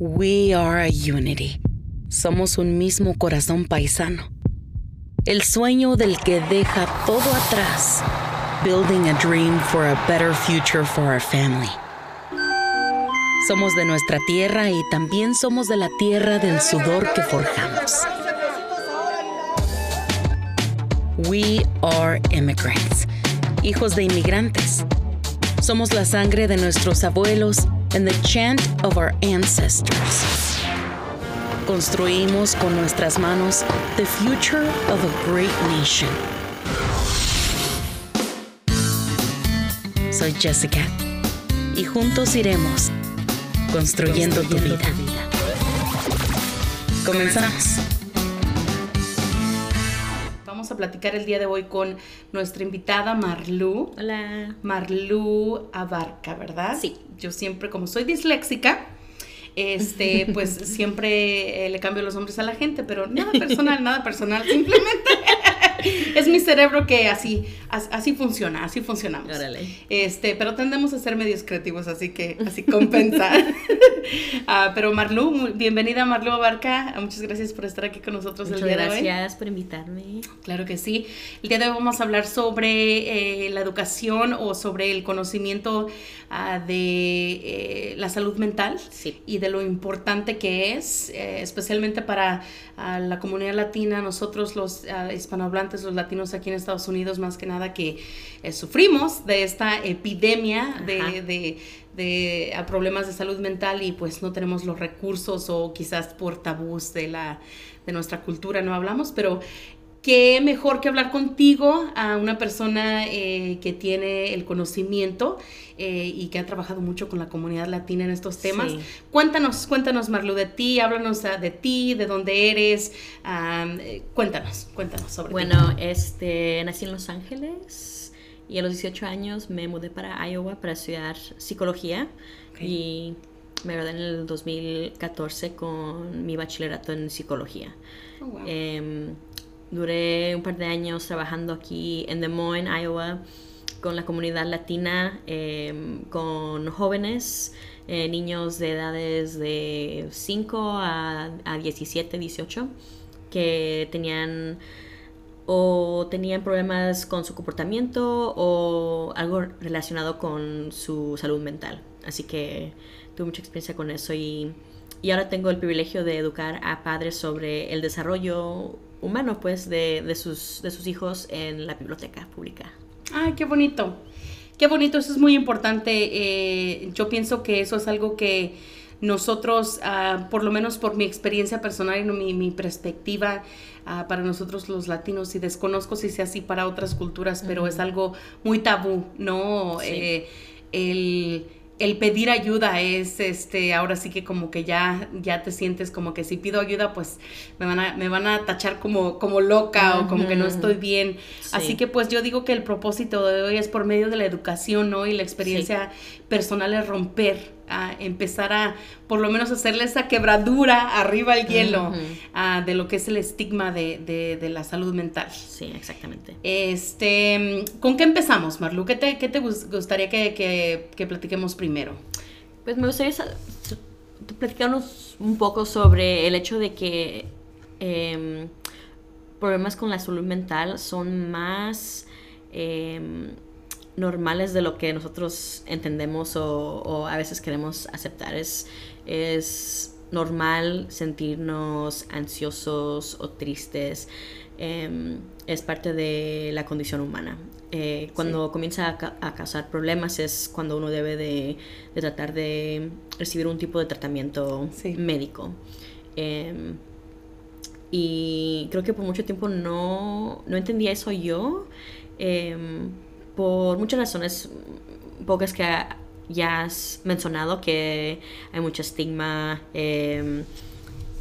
We are a unity. Somos un mismo corazón paisano. El sueño del que deja todo atrás. Building a dream for a better future for our family. Somos de nuestra tierra y también somos de la tierra del sudor que forjamos. We are immigrants, hijos de inmigrantes. Somos la sangre de nuestros abuelos and the chant of our ancestors. Construimos con nuestras manos the future of a great nation. Soy Jessica y juntos iremos construyendo, tu vida. Comenzamos. Platicar el día de hoy con nuestra invitada Marlu. Hola. Marlu Abarca, ¿verdad? Sí. Yo siempre, como soy disléxica, este, pues siempre eh, le cambio los nombres a la gente, pero nada personal, nada personal, simplemente es mi cerebro que así, as- así funciona, así funcionamos. Órale. Este, pero tendemos a ser medios creativos, así que así compensa. Ah, pero Marlu, bienvenida Marlu Abarca, muchas gracias por estar aquí con nosotros Muchas el día de hoy. gracias por invitarme. Claro que sí. El día de hoy vamos a hablar sobre eh, la educación o sobre el conocimiento ah, de eh, la salud mental Sí. y de lo importante que es, eh, especialmente para ah, la comunidad latina, nosotros los ah, hispanohablantes, los latinos aquí en Estados Unidos, más que nada que eh, sufrimos de esta epidemia de, de- de, problemas de salud mental y pues no tenemos los recursos o quizás por tabús de, la, de nuestra cultura no hablamos, pero qué mejor que hablar contigo a una persona eh, que tiene el conocimiento eh, y que ha trabajado mucho con la comunidad latina en estos temas. Sí. Cuéntanos, cuéntanos Marlu de ti, háblanos ah, de ti, de dónde eres, am, eh, cuéntanos, cuéntanos sobre ti. Bueno, este, nací en Los Ángeles y a los 18 años me mudé para Iowa para estudiar psicología Ok. y me gradué en el 2014 con mi bachillerato en psicología. Oh, wow. Em, duré un par de años trabajando aquí en Des Moines, Iowa, con la comunidad latina, em, con jóvenes, eh, niños de edades de 5 a, a 17, 18, que tenían o tenían problemas con su comportamiento o algo relacionado con su salud mental. Así que tuve mucha experiencia con eso y, y ahora tengo el privilegio de educar a padres sobre el desarrollo humano pues de, de sus, de sus hijos en la biblioteca pública. Ay, qué bonito. Qué bonito, eso es muy importante. Eh, yo pienso que eso es algo que nosotros, ah, por lo menos por mi experiencia personal y mi, mi perspectiva, ah, para nosotros los latinos, y desconozco si sea así para otras culturas, pero es algo muy tabú, ¿no? Sí. Eh, el, el pedir ayuda es, este, ahora sí que como que ya, ya te sientes como que si pido ayuda, pues me van a, me van a tachar como, como loca o como que no estoy bien. Sí. Así que pues yo digo que el propósito de hoy es por medio de la educación, ¿no? Y la experiencia personal es romper, a empezar a por lo menos hacerle esa quebradura arriba al hielo de lo que es el estigma de, de- de la salud mental. Sí, exactamente. Este, ¿con qué empezamos, Marlu? ¿Qué te, qué te gus- gustaría que, que- que platiquemos primero? Pues me gustaría platicarnos un poco sobre el hecho de que em, problemas con la salud mental son más em, normales de lo que nosotros entendemos o, o a veces queremos aceptar. Es, es normal sentirnos ansiosos o tristes. em, es parte de la condición humana. Eh, cuando comienza a, ca- a causar problemas es cuando uno debe de, de tratar de recibir un tipo de tratamiento Sí. médico. Em, y creo que por mucho tiempo no, no entendía eso yo, em, por muchas razones, pocas que ya has mencionado, que hay mucho estigma. em,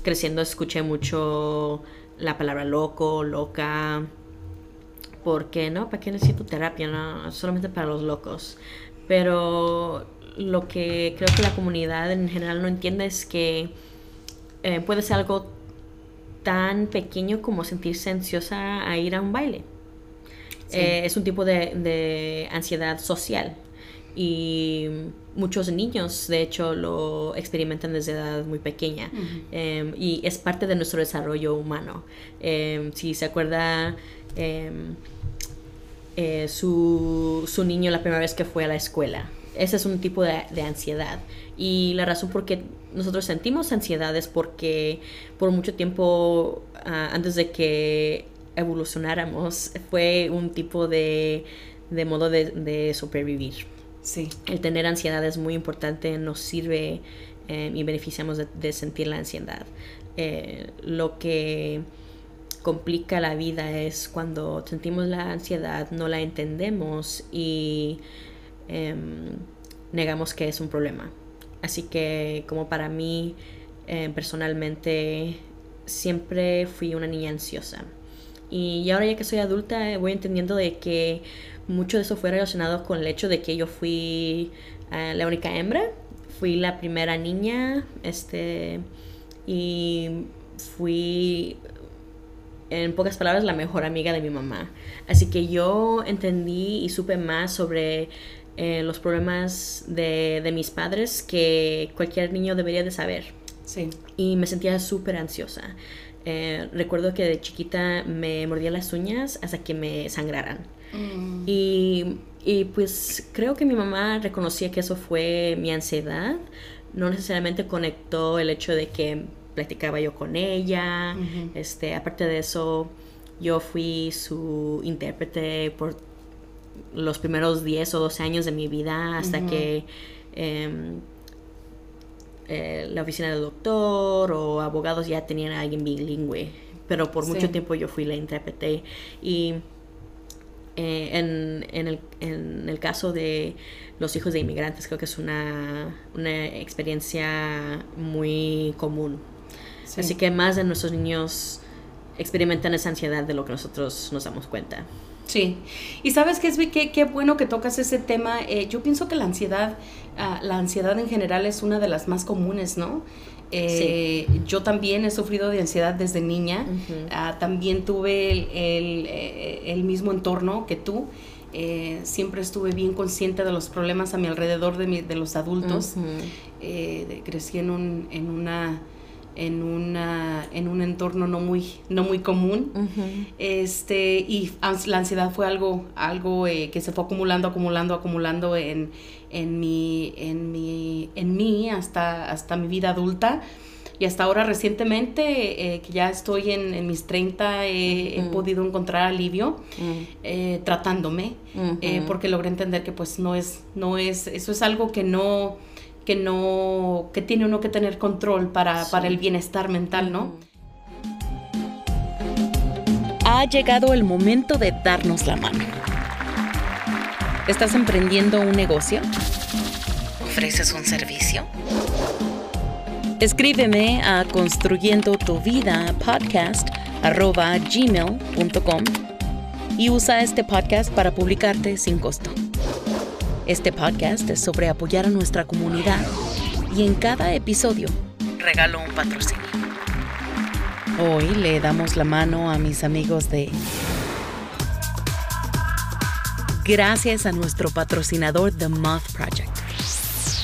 creciendo escuché mucho la palabra loco, loca, porque no, ¿para qué necesito terapia? No, solamente para los locos. Pero lo que creo que la comunidad en general no entiende es que eh, puede ser algo tan pequeño como sentirse ansiosa a ir a un baile. Sí. Eh, es un tipo de, de ansiedad social. y muchos niños, de hecho, lo experimentan desde edad muy pequeña em, y es parte de nuestro desarrollo humano. Em, si se acuerda em, eh, su, su, niño la primera vez que fue a la escuela, ese es un tipo de, de ansiedad. Y la razón por qué nosotros sentimos ansiedad es porque por mucho tiempo, ah, antes de que evolucionáramos, fue un tipo de, de modo de. Sí. El tener ansiedad es muy importante, nos sirve eh, y beneficiamos de, sentir la ansiedad. Eh, lo que complica la vida es cuando sentimos la ansiedad, no la entendemos y em, negamos que es un problema. Así que como para mí eh, personalmente siempre fui una niña ansiosa. Y ahora ya que soy adulta voy entendiendo de que mucho de eso fue relacionado con el hecho de que yo fui eh, la única hembra, fui la primera niña, este, y fui, en pocas palabras, la mejor amiga de mi mamá. Así que yo entendí y supe más sobre eh, los problemas de, de, mis padres que cualquier niño debería de saber. Sí. Y me sentía súper ansiosa. Eh, recuerdo que de chiquita me mordía las uñas hasta que me sangraran. Mm. Y, y, pues creo que mi mamá reconocía que eso fue mi ansiedad. No necesariamente conectó el hecho de que platicaba yo con ella. este, aparte de eso, yo fui su intérprete por los primeros 10 o 12 años de mi vida hasta que em, eh, la oficina del doctor o abogados ya tenían a alguien bilingüe. Pero por mucho tiempo yo fui la intérprete y eh, en, en, el, en, el, caso de los hijos de inmigrantes, creo que es una, una experiencia muy común. Así que más de nuestros niños experimentan esa ansiedad de lo que nosotros nos damos cuenta. Sí, y sabes que es qué, qué bueno que tocas ese tema. Eh, yo pienso que la ansiedad, uh, la ansiedad en general es una de las más comunes, ¿no? Eh, yo también he sufrido de ansiedad desde niña. Ah, también tuve el, eh, el, mismo entorno que tú. Eh, siempre estuve bien consciente de los problemas a mi alrededor de, de los adultos. crecí en, un, en una en una en un entorno no muy no muy común este y la ansiedad fue algo algo que se fue acumulando acumulando acumulando en en mi, en mi, en mí hasta, hasta mi vida adulta. Y hasta ahora recientemente, eh, que ya estoy en, mis 30, he podido encontrar alivio eh, tratándome, eh, porque logré entender que pues no es, no es, eso es algo que no, que no, que tiene uno que tener control para, para el bienestar mental, ¿no? Ha llegado el momento de darnos la mano ¿Estás emprendiendo un negocio? ¿Ofreces un servicio? Escríbeme a construyendo tu vida podcast gmail.com y usa este podcast para publicarte sin costo. Este podcast es sobre apoyar a nuestra comunidad y en cada episodio regalo un patrocinio. Hoy le damos la mano a mis amigos de gracias a nuestro patrocinador The Moth Project.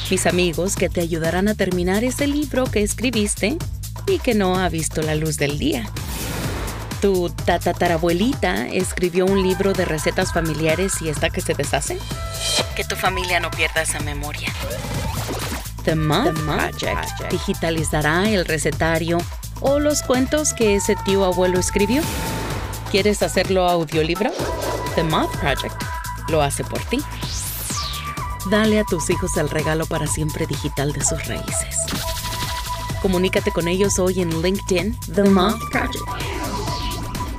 Mis amigos que te ayudarán a terminar ese libro que escribiste y que no ha visto la luz del día. ¿Tu tatatarabuelita escribió un libro de recetas familiares y está que se deshace? Que tu familia no pierda esa memoria. The Moth, Project digitalizará el recetario o los cuentos que ese tío abuelo escribió. ¿Quieres hacerlo audiolibro? The Moth Project lo hace por ti. Dale a tus hijos el regalo para siempre digital de sus raíces. Comunícate con ellos hoy en LinkedIn The Moth Project.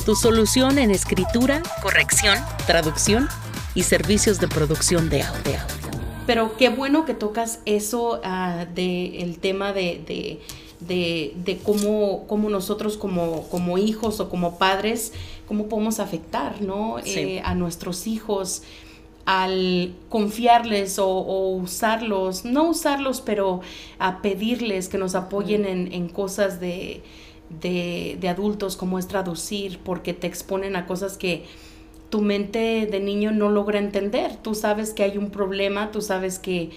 Tu solución en escritura, corrección, traducción y servicios de producción de audio. Pero qué bueno que tocas eso uh, del tema de, de, cómo, cómo, nosotros como, como, hijos o como padres, cómo podemos afectar ¿no? Eh, a nuestros hijos al confiarles o, usarlos, no usarlos, pero a pedirles que nos apoyen en, cosas de, de, adultos, como es traducir, porque te exponen a cosas que tu mente de niño no logra entender. Tú sabes que hay un problema, tú sabes que,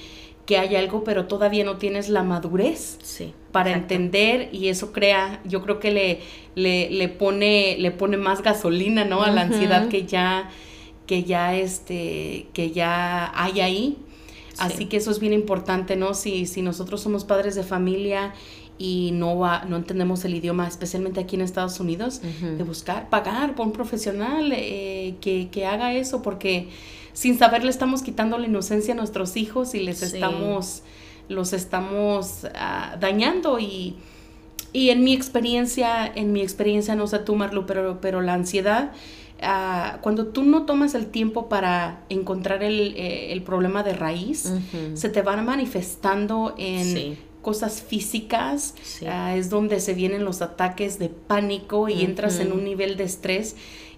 que hay algo, pero todavía no tienes la madurez Sí. para exacto. entender y eso crea, yo creo que le, le, le pone, le pone más gasolina, ¿no? A la ansiedad que ya, que ya, este, que ya hay ahí. Así Sí. que eso es bien importante, ¿no? Si, si nosotros somos padres de familia y no, va, no entendemos el idioma, especialmente aquí en Estados Unidos, de buscar, pagar por un profesional eh, que, que haga eso, porque sin saber le estamos quitando la inocencia a nuestros hijos y les Sí. estamos, los estamos ah, dañando y, y en mi experiencia, en mi experiencia, no sé tú Marlu, pero, pero la ansiedad, ah, cuando tú no tomas el tiempo para encontrar el, eh, el problema de raíz, se te van manifestando en Sí. cosas físicas, Sí. ah, es donde se vienen los ataques de pánico y entras en un nivel de estrés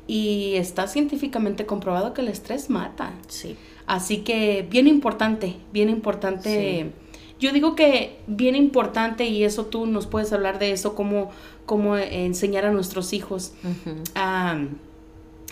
y está científicamente comprobado que el estrés mata. Sí. Así que bien importante, bien importante. Yo digo que bien importante y eso tú nos puedes hablar de eso, cómo, cómo enseñar a nuestros hijos. Ah,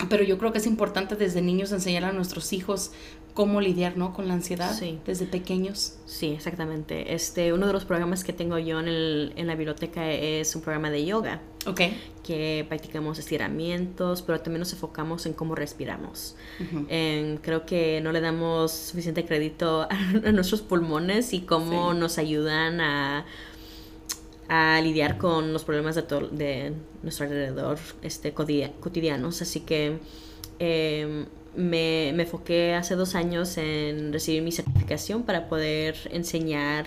pero yo creo que es importante desde niños enseñar a nuestros hijos cómo lidiar ¿no? con la ansiedad Sí. desde pequeños. Sí, exactamente. Este, uno de los programas que tengo yo en, el- en la biblioteca es un programa de yoga, Ok. que practicamos estiramientos, pero también nos enfocamos en cómo respiramos. Creo que no le damos suficiente crédito a, a nuestros pulmones y cómo Sí. nos ayudan a, a lidiar con los problemas de, to- de nuestro alrededor este, cotidianos. Así que eh, me, me enfoqué hace dos años en recibir mi certificación para poder enseñar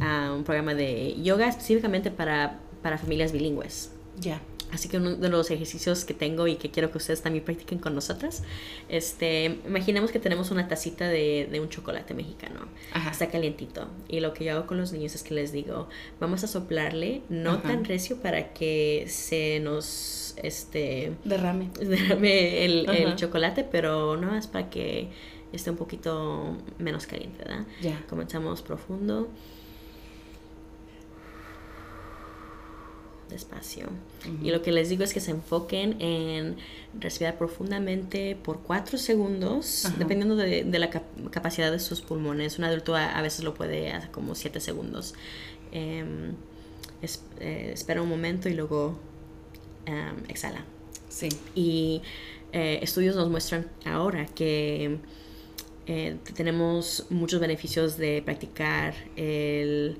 a un programa de yoga específicamente para, para familias bilingües. Ya. Así que uno de los ejercicios que tengo y que quiero que ustedes también practiquen con nosotras, este, imaginemos que tenemos una tacita de, de un chocolate mexicano. Ajá. Está calientito. Y lo que yo hago con los niños es que les digo, vamos a soplarle, no Ajá. tan recio para que se nos este, Derrame. derrame el, chocolate, pero no más para que esté un poquito menos caliente, ¿verdad? Ya. Comenzamos profundo. Despacio. Y lo que les digo es que se enfoquen en respirar profundamente por cuatro segundos, dependiendo de, de la cap- capacidad de sus pulmones. Un adulto a, a veces lo puede hacer como siete segundos. Em, es- eh, espera un momento y luego em, exhala. Sí. Y eh, estudios nos muestran ahora que eh, tenemos muchos beneficios de practicar el,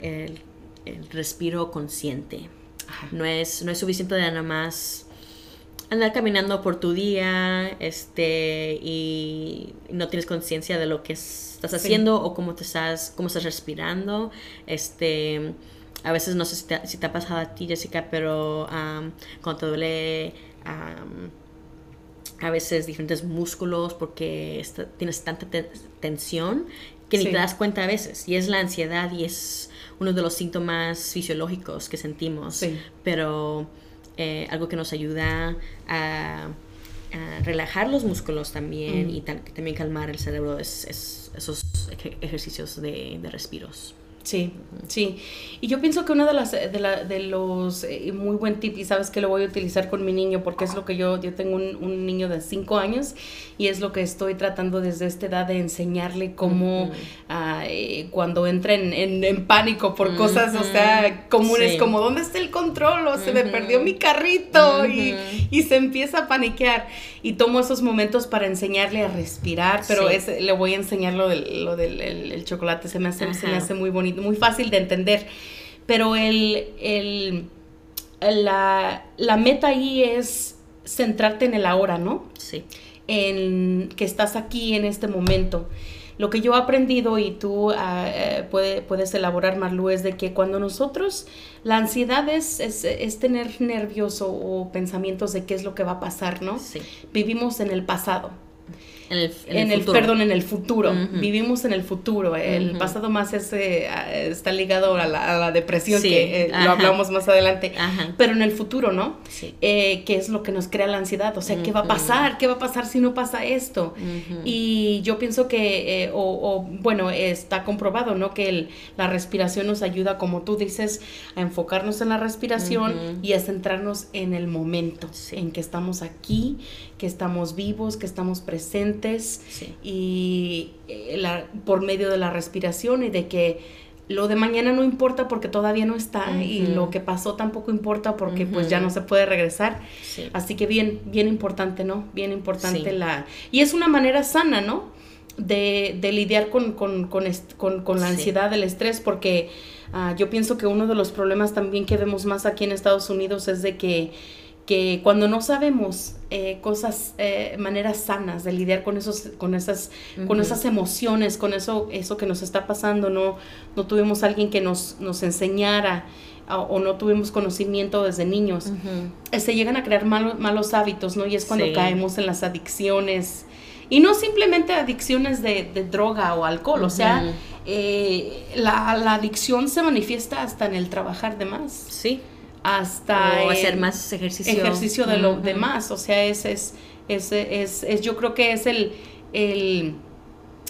el- el respiro consciente. Ajá. No es, no es suficiente de nada más andar caminando por tu día este, y no tienes conciencia de lo que es- estás Sí. haciendo o cómo te estás, cómo estás respirando. Este, a veces no sé si te, si te ha pasado a ti, Jessica, pero am, cuando te duele a veces diferentes músculos porque está- tienes tanta te- tensión que ni Sí. te das cuenta a veces. Y es la ansiedad y es uno de los síntomas fisiológicos que sentimos. Sí. Pero eh, algo que nos ayuda a, a relajar los músculos también Mm. y también calmar el cerebro es, es esos ej- ejercicios de, de respiros. Sí, sí. Y yo pienso que uno de, las, de, la- de los eh, muy buen tip, y sabes que lo voy a utilizar con mi niño, porque es lo que yo, yo tengo un, un niño de 5 años y es lo que estoy tratando desde esta edad de enseñarle cómo ah, eh, cuando entra en, en- en pánico por cosas, o sea, comunes Sí. como ¿dónde está el control? o se me perdió mi carrito y, y se empieza a paniquear. Y tomo esos momentos para enseñarle a respirar, pero Sí. es- le voy a enseñar lo del, lo del el- el chocolate, se me, hace, se me hace muy bonito, muy fácil de entender. Pero el, el- la, la meta ahí es centrarte en el ahora, ¿no? Sí. en que estás aquí en este momento. Lo que yo he aprendido y tú ah, eh, puede- puedes elaborar, Marlu, es de que cuando nosotros, la ansiedad es, es, es tener nervios o, o pensamientos de qué es lo que va a pasar, ¿no? Sí. Vivimos en el pasado. En el, en el, perdón, en el futuro. Vivimos en el futuro. El pasado más es, eh, está ligado a la, depresión, que eh, lo hablamos más adelante. Pero en el futuro, ¿no? Sí. Eh, ¿Qué es lo que nos crea la ansiedad? O sea, ¿qué va a pasar? ¿Qué va a pasar si no pasa esto? Y yo pienso que, o, bueno, está comprobado, ¿no? Que la respiración nos ayuda, como tú dices, a enfocarnos en la respiración y a centrarnos en el momento, en que estamos aquí, que estamos vivos, que estamos presentes y eh, por medio de la respiración y de que lo de mañana no importa porque todavía no está y lo que pasó tampoco importa porque pues ya no se puede regresar. Así que bien, bien importante, ¿no? Bien importante la... Y es una manera sana, ¿no? De, de lidiar con, con, con, con la ansiedad, el estrés, porque ah, yo pienso que uno de los problemas también que vemos más aquí en Estados Unidos es de que que cuando no sabemos eh, cosas, eh, maneras sanas de lidiar con esos, con esas, con esas emociones, con eso, eso que nos está pasando, no, no tuvimos alguien que nos, nos enseñara o, no tuvimos conocimiento desde niños, eh, se llegan a crear malos, malos hábitos, ¿no? Y es cuando caemos en las adicciones. Y no simplemente adicciones de, de droga o alcohol, o sea, la, la adicción se manifiesta hasta en el trabajar de más. Sí hasta o hacer más ejercicio. ejercicio de lo demás. O sea ese es, es, es, yo creo que es el, el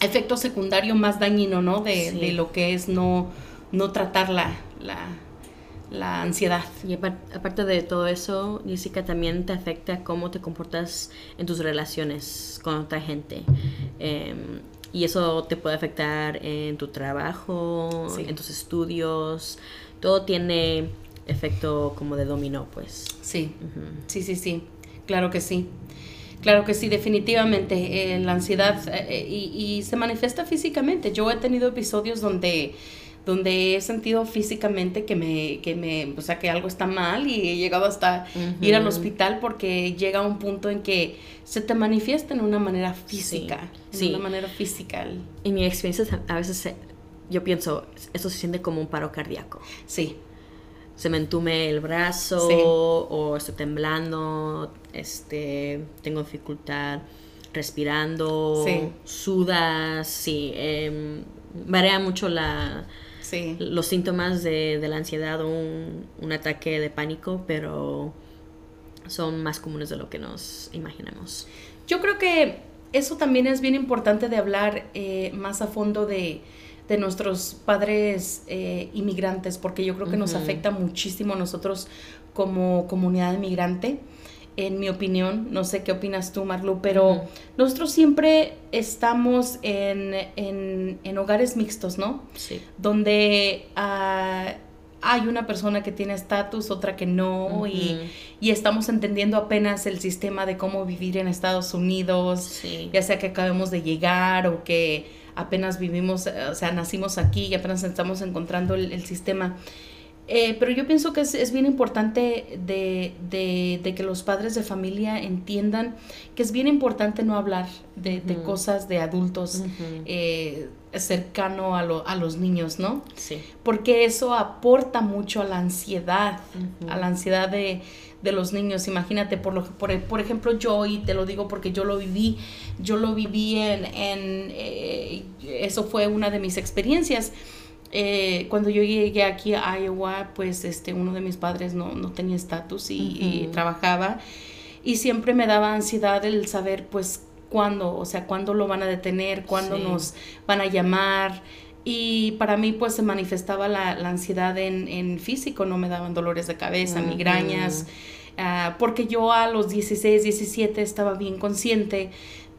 efecto secundario más dañino no de, de, lo que es no no tratar la, la, la ansiedad. Y aparte de todo eso Jessica también te afecta cómo te comportas en tus relaciones con otra gente. Em, y eso te puede afectar en tu trabajo en tus estudios. Todo tiene efecto como de dominó, pues. Sí, sí, sí, sí, claro que sí. Claro que sí, definitivamente. Eh, la ansiedad eh, y, se manifiesta físicamente. Yo he tenido episodios donde, donde he sentido físicamente que me, que me, o sea, que algo está mal y he llegado hasta ir al hospital porque llega un punto en que se te manifiesta en una manera física, sí, en una manera física. En mi experiencia a veces yo pienso, eso se siente como un paro cardíaco. Sí, se me entume el brazo o estoy temblando, este, tengo dificultad respirando, sudas, sí, eh, varía mucho la, los síntomas de, la ansiedad o un, ataque de pánico, pero son más comunes de lo que nos imaginamos. Yo creo que eso también es bien importante de hablar eh, más a fondo de de nuestros padres eh, inmigrantes, porque yo creo que nos afecta muchísimo a nosotros como comunidad inmigrante. En mi opinión, no sé qué opinas tú, Marlu, pero nosotros siempre estamos en, en, hogares mixtos, ¿no? Sí. Donde ah, hay una persona que tiene estatus, otra que no, y, y, estamos entendiendo apenas el sistema de cómo vivir en Estados Unidos, ya sea que acabemos de llegar o que apenas vivimos, eh, o sea, nacimos aquí y apenas estamos encontrando el, sistema. Eh, pero yo pienso que es, bien importante de, de, que los padres de familia entiendan que es bien importante no hablar de, cosas de adultos eh, cercano a, a, los niños, ¿no? Sí. Porque eso aporta mucho a la ansiedad, a la ansiedad de, de los niños. Imagínate, por, lo, por, por, ejemplo, yo, y te lo digo porque yo lo viví, yo lo viví en, en eh, eso fue una de mis experiencias. Eh, cuando yo llegué aquí a Iowa, pues este, uno de mis padres no, no tenía estatus y, trabajaba. Y siempre me daba ansiedad el saber pues cuándo, o sea, cuándo lo van a detener, cuándo nos van a llamar. Y para mí pues se manifestaba la, ansiedad en, en, físico, no me daban dolores de cabeza, migrañas, ah, porque yo a los 16, 17 estaba bien consciente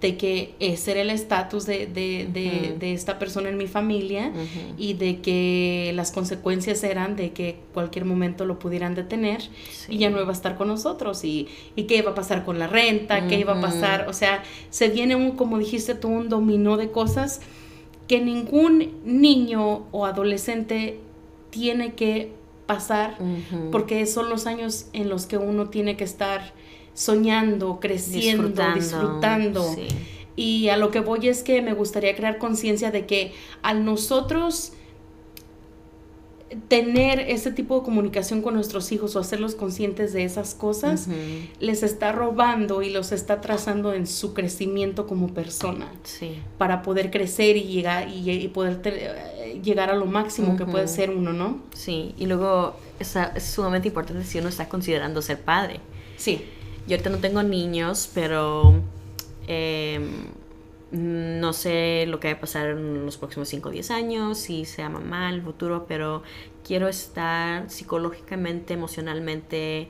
de que ese era el estatus de, de, de, esta persona en mi familia y de que las consecuencias eran de que cualquier momento lo pudieran detener y ya no iba a estar con nosotros y, y qué iba a pasar con la renta, qué iba a pasar, o sea, se viene un, como dijiste tú, un dominó de cosas que ningún niño o adolescente tiene que pasar porque son los años en los que uno tiene que estar soñando, creciendo, disfrutando. Y a lo que voy es que me gustaría crear conciencia de que al nosotros tener ese tipo de comunicación con nuestros hijos o hacerlos conscientes de esas cosas les está robando y los está trazando en su crecimiento como persona Sí. para poder crecer y llegar y, poder llegar a lo máximo que puede ser uno, ¿no? Sí, y luego es, es sumamente importante si uno está considerando ser padre. Sí. Yo ahorita no tengo niños, pero em, no sé lo que va a pasar en los próximos 5 o 10 años, si sea mamá en el futuro, pero quiero estar psicológicamente, emocionalmente,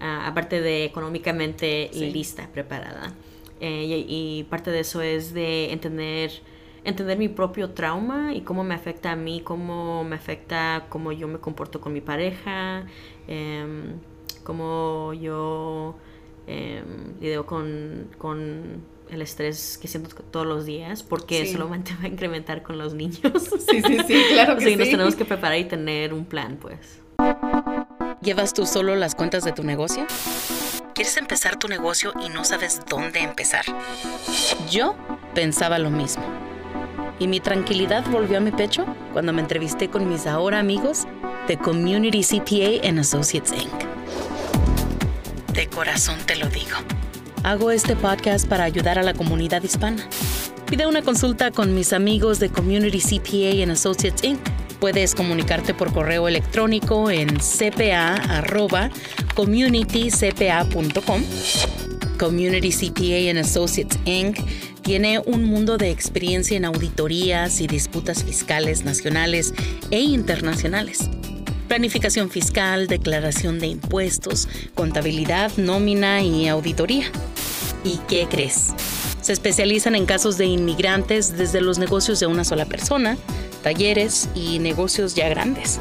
ah, aparte de económicamente lista, preparada. Eh, y, parte de eso es de entender entender mi propio trauma y cómo me afecta a mí, cómo me afecta cómo yo me comporto con mi pareja, em, cómo yo eh, lidio con, con el estrés que siento todos los días, porque solamente va a incrementar con los niños. Sí, sí, sí, claro que sí. nos tenemos que preparar y tener un plan, pues. ¿Llevas tú solo las cuentas de tu negocio? ¿Quieres empezar tu negocio y no sabes dónde empezar? Yo pensaba lo mismo. Y mi tranquilidad volvió a mi pecho cuando me entrevisté con mis ahora amigos de Community CPA and Associates Inc. De corazón te lo digo Hago este podcast para ayudar a la comunidad hispana. Pide una consulta con mis amigos de Community CPA and Associates Inc. Puedes comunicarte por correo electrónico en cpa.communitycpa.com. Community CPA and Associates Inc. tiene un mundo de experiencia en auditorías y disputas fiscales nacionales e internacionales planificación fiscal, declaración de impuestos, contabilidad, nómina y auditoría. ¿Y qué crees? Se especializan en casos de inmigrantes desde los negocios de una sola persona, talleres y negocios ya grandes.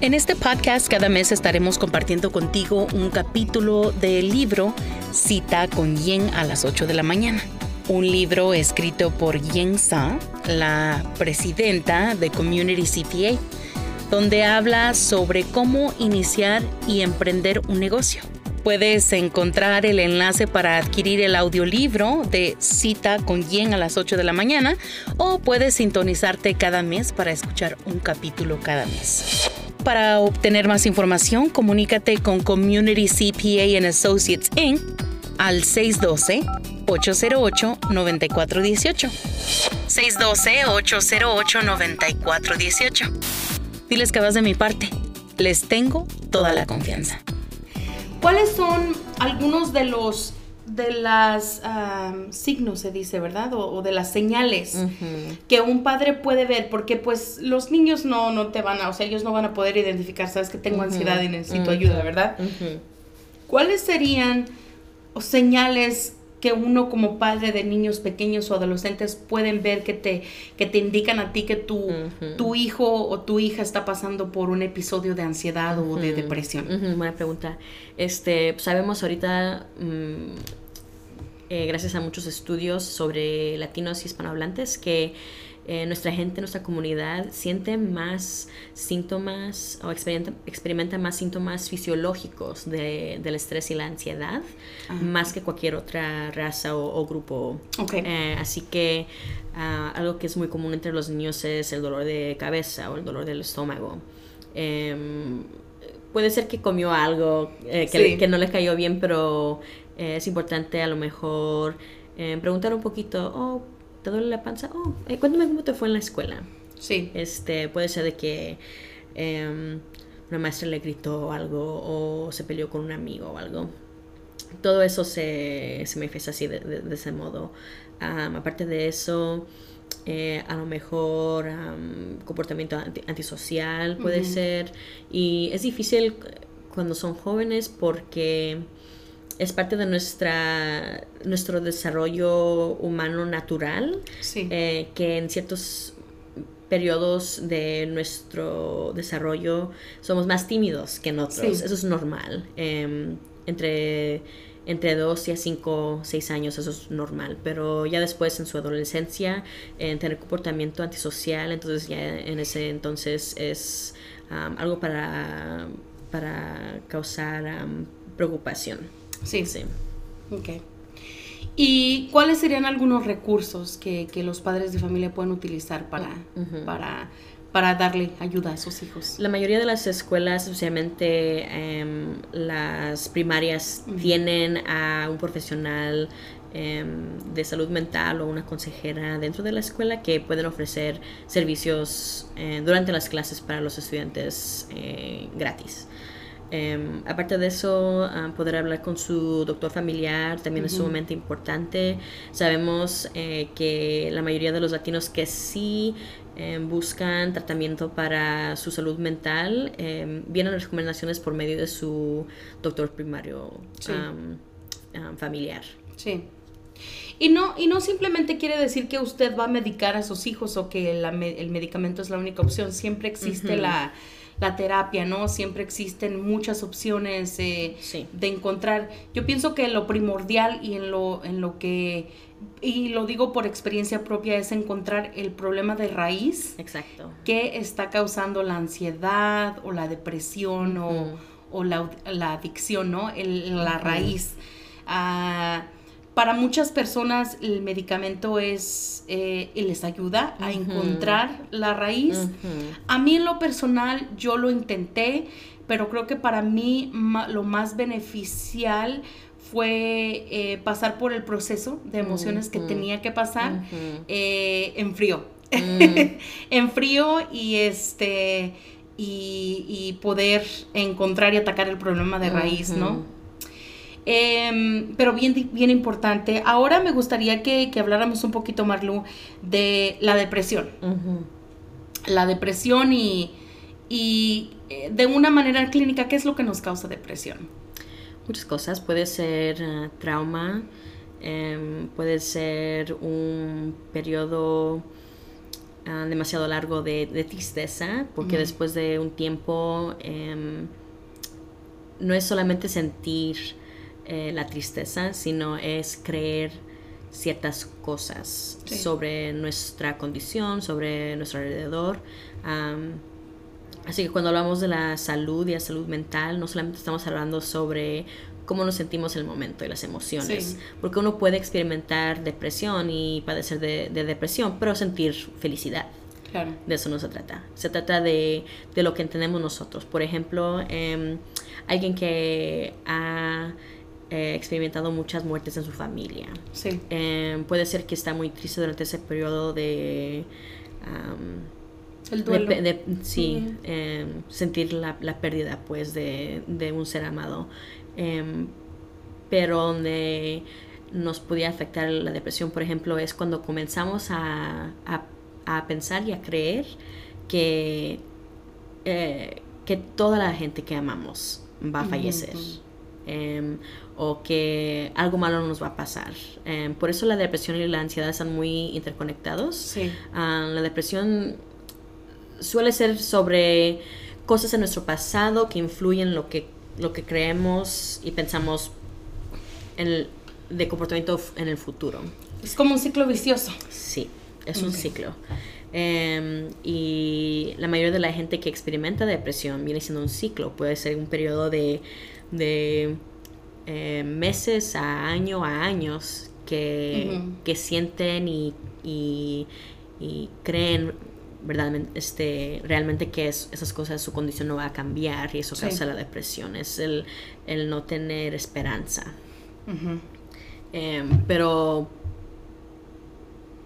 En este podcast cada mes estaremos compartiendo contigo un capítulo del libro Cita con Yen a las 8 de la mañana. Un libro escrito por Yen Sa, la presidenta de Community CPA donde habla sobre cómo iniciar y emprender un negocio. Puedes encontrar el enlace para adquirir el audiolibro de Cita con Yen a las 8 de la mañana o puedes sintonizarte cada mes para escuchar un capítulo cada mes. Para obtener más información, comunícate con Community CPA and Associates Inc. al 612-808-9418. 612-808-9418. Diles que vas de mi parte. Les tengo toda la confianza. ¿Cuáles son algunos de los de las signos se dice, ¿verdad? O, de las señales que un padre puede ver, porque pues los niños no, no te van a, o sea, ellos no van a poder identificar, sabes que tengo ansiedad y necesito ayuda, ¿verdad? ¿Cuáles serían señales que uno como padre de niños pequeños o adolescentes pueden ver que te, que te indican a ti que tu, tu hijo o tu hija está pasando por un episodio de ansiedad o de depresión? buena pregunta. Este, sabemos ahorita, mm, eh, gracias a muchos estudios sobre latinos y hispanohablantes, que eh, nuestra gente, nuestra comunidad siente más síntomas o experimenta, más síntomas fisiológicos de, del estrés y la ansiedad, ah. más que cualquier otra raza o, grupo. Eh, así que ah, algo que es muy común entre los niños es el dolor de cabeza o el dolor del estómago. Em, puede ser que comió algo eh, que, que, no le cayó bien, pero es importante a lo mejor preguntar un poquito, oh, ¿te duele la panza? Oh, eh, cuéntame cómo te fue en la escuela. Sí. Este, puede ser de que em, una maestra le gritó algo o se peleó con un amigo o algo. Todo eso se, se manifiesta así de, ese modo. aparte de eso, eh, a lo mejor comportamiento antisocial puede ser. Y es difícil cuando son jóvenes porque es parte de nuestra, nuestro desarrollo humano natural, eh, que en ciertos periodos de nuestro desarrollo somos más tímidos que en otros. Eso es normal. Em, entre, entre 2 y a 5, 6 años eso es normal. Pero ya después en su adolescencia, en tener comportamiento antisocial, entonces ya en ese entonces es algo para, para causar preocupación. Sí. Sí. Ok. ¿Y cuáles serían algunos recursos que, los padres de familia pueden utilizar para, para para darle ayuda a sus hijos. La mayoría de las escuelas, especialmente em, las primarias, tienen a un profesional em, de salud mental o una consejera dentro de la escuela que pueden ofrecer servicios eh, durante las clases para los estudiantes eh, gratis. Em, aparte de eso, ah, poder hablar con su doctor familiar también es sumamente importante. Sabemos eh, que la mayoría de los latinos que sí em, buscan tratamiento para su salud mental em, vienen recomendaciones por medio de su doctor primario familiar. Sí. Y no, y no simplemente quiere decir que usted va a medicar a sus hijos o que el medicamento es la única opción. Siempre existe la la terapia, ¿no? Siempre existen muchas opciones eh, de encontrar. Yo pienso que lo primordial y en lo, en lo que, y lo digo por experiencia propia, es encontrar el problema de raíz. Exacto. Que está causando la ansiedad o la depresión o, la, adicción, ¿no? la raíz. Ah, para muchas personas el medicamento es eh, les ayuda a encontrar la raíz. A mí en lo personal yo lo intenté, pero creo que para mí lo más beneficial fue eh, pasar por el proceso de emociones que tenía que pasar eh, en frío. Mm. en frío y este y, poder encontrar y atacar el problema de raíz, ¿no? Em, pero bien, bien importante. Ahora me gustaría que, habláramos un poquito, Marlu, de la depresión. La depresión y, y eh, de una manera clínica, ¿qué es lo que nos causa depresión? Muchas cosas. Puede ser eh, trauma, em, puede ser un periodo ah, demasiado largo de, tristeza, porque después de un tiempo em, no es solamente sentir eh, la tristeza, sino es creer ciertas cosas sobre nuestra condición, sobre nuestro alrededor. así que cuando hablamos de la salud y la salud mental, no solamente estamos hablando sobre cómo nos sentimos en el momento y las emociones, porque uno puede experimentar depresión y padecer de, depresión, pero sentir felicidad. De eso no se trata. Se trata de, lo que entendemos nosotros. Por ejemplo, em, alguien que ha eh, experimentado muchas muertes en su familia. Sí. Em, puede ser que está muy triste durante ese periodo de... el duelo. sí, em, sentir la, la, pérdida pues de, de un ser amado. Em, pero donde nos podía afectar la depresión, por ejemplo, es cuando comenzamos a, a, a pensar y a creer que, eh, que toda la gente que amamos va a fallecer o que algo malo nos va a pasar. Em, por eso la depresión y la ansiedad están muy interconectados. Sí. Ah, la depresión suele ser sobre cosas en nuestro pasado que influyen lo que, lo que creemos y pensamos en de comportamiento en el futuro. Es como un ciclo vicioso. Sí, es un ciclo. Em, y la mayoría de la gente que experimenta depresión viene siendo un ciclo. Puede ser un periodo de eh, meses a año a años que, sienten y, y, creen verdaderamente, este, realmente que es, esas cosas, su condición no va a cambiar y eso causa la depresión, es el, no tener esperanza. Em, pero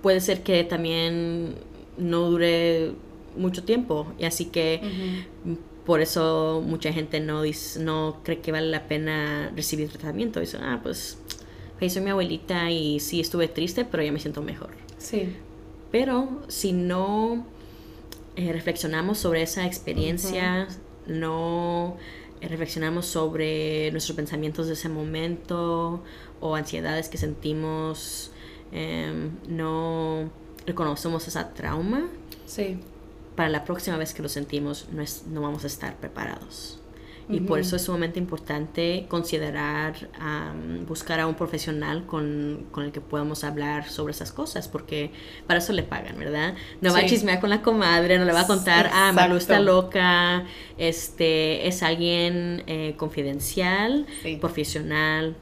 puede ser que también no dure mucho tiempo y así que por eso mucha gente no, no cree que vale la pena recibir tratamiento. Dice, ah, pues falleció mi abuelita y sí estuve triste, pero ya me siento mejor. Sí. Pero si no eh, reflexionamos sobre esa experiencia, no eh, reflexionamos sobre nuestros pensamientos de ese momento o ansiedades que sentimos, em, no reconocemos esa trauma. Sí para la próxima vez que lo sentimos no, es, no vamos a estar preparados. Y por eso es sumamente importante considerar buscar a un profesional con, con, el que podamos hablar sobre esas cosas, porque para eso le pagan, ¿verdad? No va a chismear con la comadre, no le va a contar, ah, Malu está loca, este, es alguien eh, confidencial, profesional,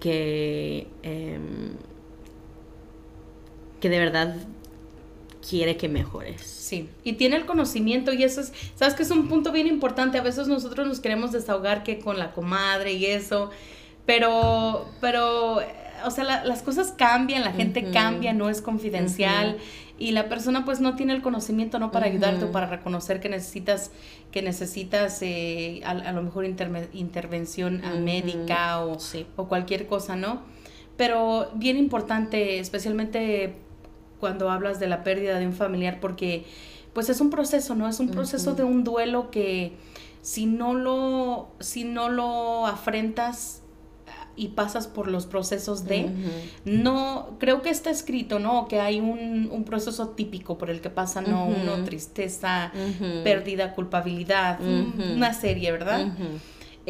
que, em, que de verdad quiere que mejores. Sí, y tiene el conocimiento y eso es, sabes que es un punto bien importante, a veces nosotros nos queremos desahogar que con la comadre y eso, pero, pero, o sea, las cosas cambian, la gente cambia, no es confidencial. Y la persona pues no tiene el conocimiento, ¿no? Para ayudarte o para reconocer que necesitas, que necesitas eh, a, lo mejor intervención médica o, o cualquier cosa, ¿no? Pero bien importante, especialmente cuando hablas de la pérdida de un familiar, porque pues es un proceso, ¿no? Es un proceso de un duelo que si no lo, si no lo afrentas y pasas por los procesos de, no, creo que está escrito, ¿no? Que hay un, proceso típico por el que pasa, ¿no? Uno, tristeza, pérdida, culpabilidad, una serie, ¿verdad?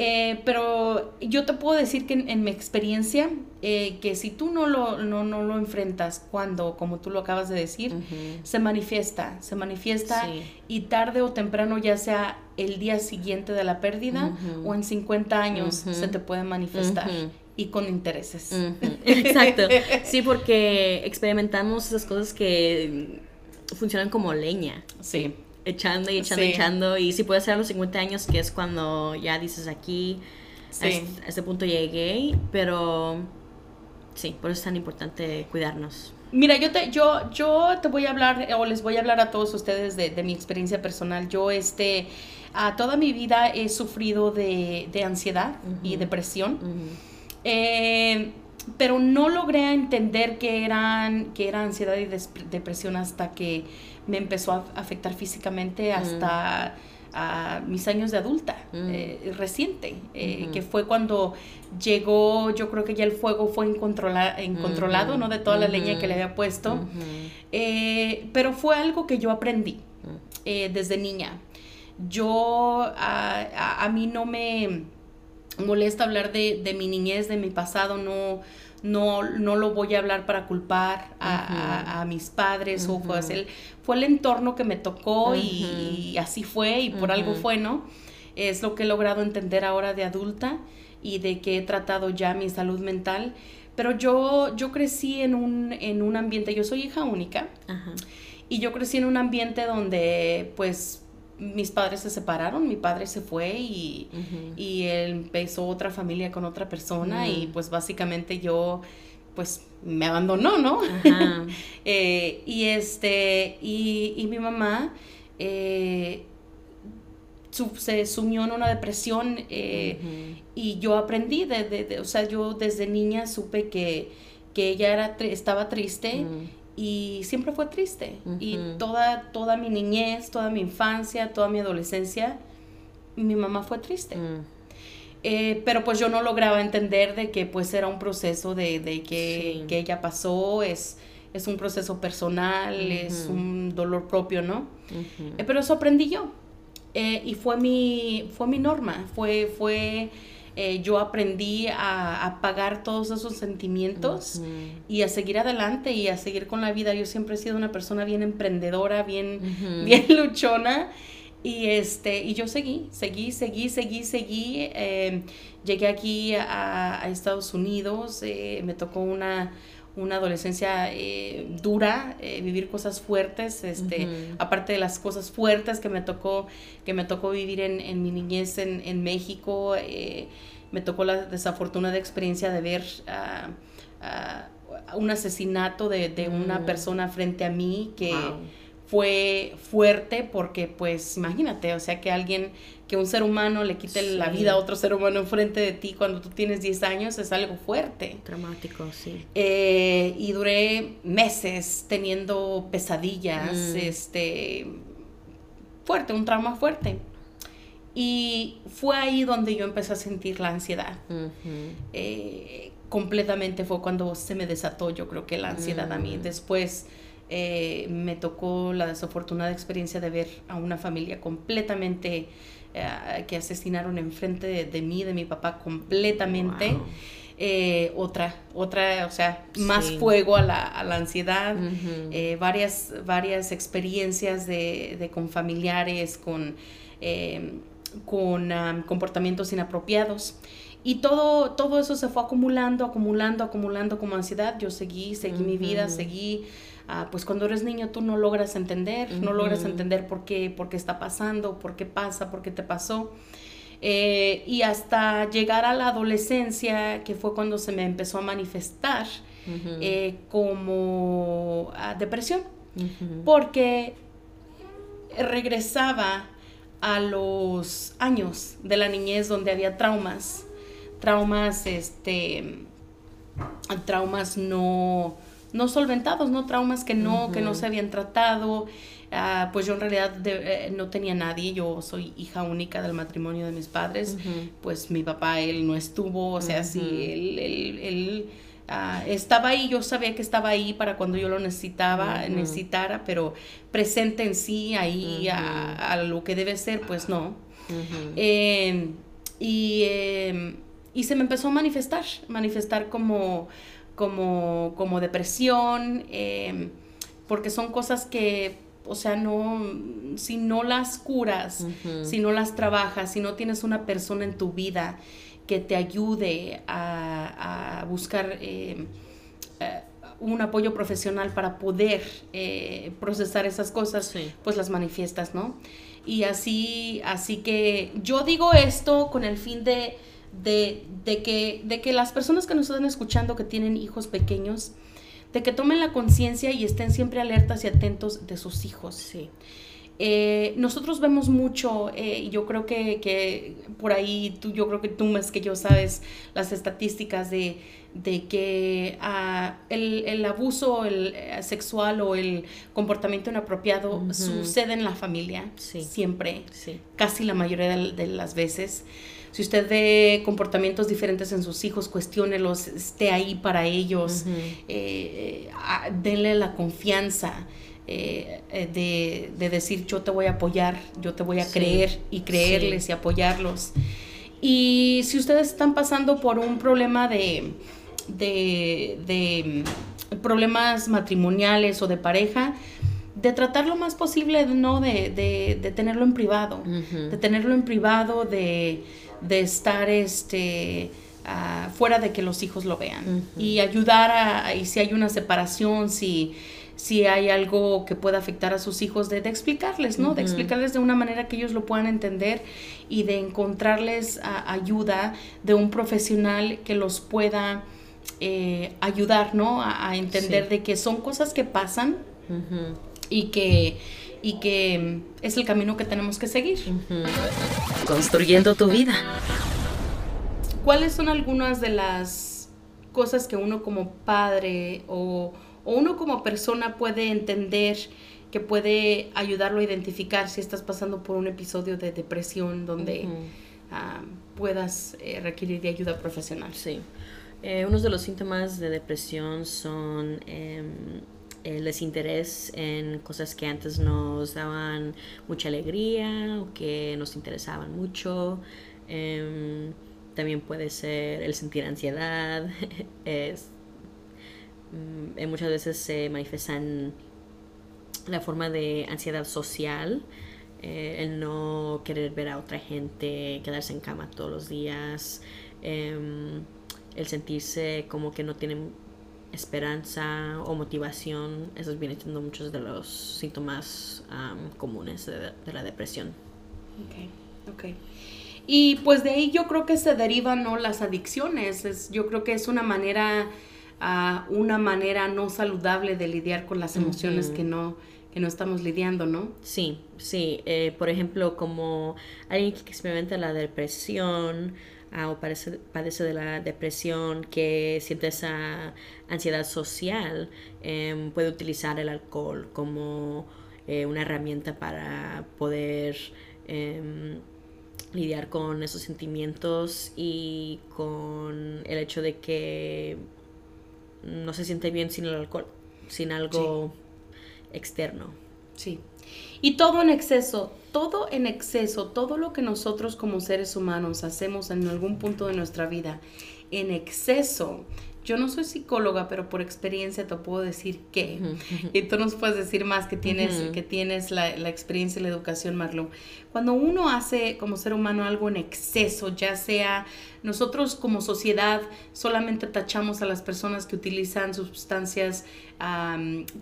Eh, pero yo te puedo decir que en, mi experiencia, eh, que si tú no lo, no, no, lo enfrentas cuando, como tú lo acabas de decir, se manifiesta, se manifiesta y tarde o temprano, ya sea el día siguiente de la pérdida o en 50 años, se te puede manifestar. Y con intereses. Exacto. Sí, porque experimentamos esas cosas que funcionan como leña. Sí echando y echando y echando. Y si puede ser a los 50 años, que es cuando ya dices aquí, este, a, este, punto llegué, pero sí, por eso es tan importante cuidarnos. Mira, yo te, yo, yo te voy a hablar, o les voy a hablar a todos ustedes de, mi experiencia personal. Yo, este, a toda mi vida he sufrido de, ansiedad y depresión. Eh, pero no logré entender que eran que era ansiedad y depresión hasta que me empezó a afectar físicamente hasta a mis años de adulta, eh, reciente, eh, que fue cuando llegó, yo creo que ya el fuego fue incontrolado, ¿no? De toda la leña que le había puesto. Eh, pero fue algo que yo aprendí desde niña. Yo, a, a, mí no me molesta hablar de, de mi niñez, de mi pasado, no no, no lo voy a hablar para culpar a, mis padres o fue, el, fue el entorno que me tocó y, así fue y por algo fue, ¿no? Es lo que he logrado entender ahora de adulta y de que he tratado ya mi salud mental. Pero yo, yo crecí en un, en un ambiente, yo soy hija única, y yo crecí en un ambiente donde pues mis padres se separaron, mi padre se fue y, él empezó otra familia con otra persona y pues básicamente yo pues me abandonó, ¿no? Eh, y este, y, mi mamá eh, se sumió en una depresión eh, y yo aprendí, de, o sea, yo desde niña supe que, que ella era, estaba triste y siempre fue triste. Y toda, toda mi niñez, toda mi infancia, toda mi adolescencia, mi mamá fue triste. Mm. Eh, pero pues yo no lograba entender de que pues era un proceso de, que, ella pasó, es, es un proceso personal, es un dolor propio, ¿no? Eh, pero eso aprendí yo. Eh, y fue mi, fue mi norma, fue, fue eh, yo aprendí a apagar todos esos sentimientos y a seguir adelante y a seguir con la vida. Yo siempre he sido una persona bien emprendedora, bien, bien luchona. Y, este, y yo seguí, seguí, seguí, seguí, seguí. Em, llegué aquí a, Estados Unidos, eh, me tocó una, una adolescencia eh, dura, vivir cosas fuertes, este, aparte de las cosas fuertes que me tocó, que me tocó vivir en, en mi niñez en, en México me tocó la desafortunada experiencia de ver un asesinato de, una mm. persona frente a mí que fue fuerte porque pues imagínate, o sea que alguien, que un ser humano le quite la vida a otro ser humano enfrente de ti cuando tú tienes 10 años es algo fuerte. Dramático, sí. Eh, y duré meses teniendo pesadillas, mm. este, fuerte, un trauma fuerte. Y fue ahí donde yo empecé a sentir la ansiedad. Eh, completamente fue cuando se me desató, yo creo que la ansiedad a mí. Mm. Después eh, me tocó la desafortunada experiencia de ver a una familia completamente eh, que asesinaron enfrente de, de, mí, de mi papá, completamente. otra, otra, o sea, más fuego a la, a la ansiedad, varias, varias experiencias de, de con familiares, con con comportamientos inapropiados. Y todo, todo eso se fue acumulando, acumulando, acumulando como ansiedad. Yo seguí, seguí mi vida, seguí. Ah, pues cuando eres niño tú no logras entender, no logras entender por qué, por qué está pasando, por qué pasa, por qué te pasó. Eh, y hasta llegar a la adolescencia, que fue cuando se me empezó a manifestar eh, como ah, depresión, porque regresaba a los años de la niñez donde había traumas, traumas, este, traumas no, no solventados, no traumas que no, que no se habían tratado. Ah, pues yo en realidad de- eh, no tenía nadie, yo soy hija única del matrimonio de mis padres, pues mi papá, él no estuvo, o sea, sí, él, él- él, ah, estaba ahí, yo sabía que estaba ahí para cuando yo lo necesitaba, necesitara, pero presente en sí, ahí a, a lo que debe ser, pues no. Eh, y, eh, y se me empezó a manifestar, manifestar como, como, como depresión, eh, porque son cosas que, o sea, no, si no las curas, si no las trabajas, si no tienes una persona en tu vida que te ayude a, a buscar eh, eh, un apoyo profesional para poder eh, procesar esas cosas, Sí. pues las manifiestas, ¿no? Y así, así que yo digo esto con el fin de, de, de que, de que las personas que nos están escuchando que tienen hijos pequeños, de que tomen la conciencia y estén siempre alertas y atentos de sus hijos. Sí. Eh, nosotros vemos mucho, eh, y yo creo que, que por ahí, tú, yo creo que tú más que yo sabes las estadísticas de, de que ah, el, el abuso el, eh, sexual o el comportamiento inapropiado sucede en la familia, Sí. siempre, Sí. casi la mayoría de, de las veces. Si usted ve comportamientos diferentes en sus hijos, cuestiónelos, esté ahí para ellos, eh, eh, a- denle la confianza eh, de, de decir yo te voy a apoyar, yo te voy a Sí, creer y creerles y apoyarlos. Y si ustedes están pasando por un problema de, de, de, mm, problemas matrimoniales o de pareja, de tratar lo más posible, ¿no? De, de, tenerlo en privado de tenerlo en privado, de, de estar este, ah, fuera de que los hijos lo vean. Y ayudar a, y si hay una separación, si, si hay algo que pueda afectar a sus hijos, de, de explicarles, ¿no? De explicarles de una manera que ellos lo puedan entender y de encontrarles ah, ayuda de un profesional que los pueda eh, ayudar, ¿no? A, a entender Sí. de que son cosas que pasan y que, y que es el camino que tenemos que seguir. Construyendo tu vida. ¿Cuáles son algunas de las cosas que uno como padre o, o uno como persona puede entender que puede ayudarlo a identificar si estás pasando por un episodio de depresión donde ah, puedas eh, requerir de ayuda profesional? Sí. Eh, unos de los síntomas de depresión son em, el desinterés en cosas que antes nos daban mucha alegría o que nos interesaban mucho. Em, también puede ser el sentir ansiedad. es, mm, eh, muchas veces se manifiesta en la forma de ansiedad social, eh, el no querer ver a otra gente, quedarse en cama todos los días, em, el sentirse como que no tienen esperanza o motivación, esos vienen siendo muchos de los síntomas am, comunes de, de la depresión. Ok, ok. Y pues de ahí yo creo que se derivan ¿no? las adicciones. Es, yo creo que es una manera, ah, una manera no saludable de lidiar con las emociones que no, que no estamos lidiando, ¿no? Sí, sí. eh, por ejemplo, como alguien que experimenta la depresión ah, o padece, padece de la depresión, que siente esa ansiedad social, em, puede utilizar el alcohol como eh, una herramienta para poder em, lidiar con esos sentimientos y con el hecho de que no se siente bien sin el alcohol, sin algo externo. Sí. Y todo en exceso, todo en exceso, todo lo que nosotros como seres humanos hacemos en algún punto de nuestra vida, en exceso, yo no soy psicóloga, pero por experiencia te puedo decir que, y tú nos puedes decir más que tienes, que tienes la, la, experiencia y la educación, Marlo. Cuando uno hace como ser humano algo en exceso, ya sea nosotros como sociedad solamente tachamos a las personas que utilizan sustancias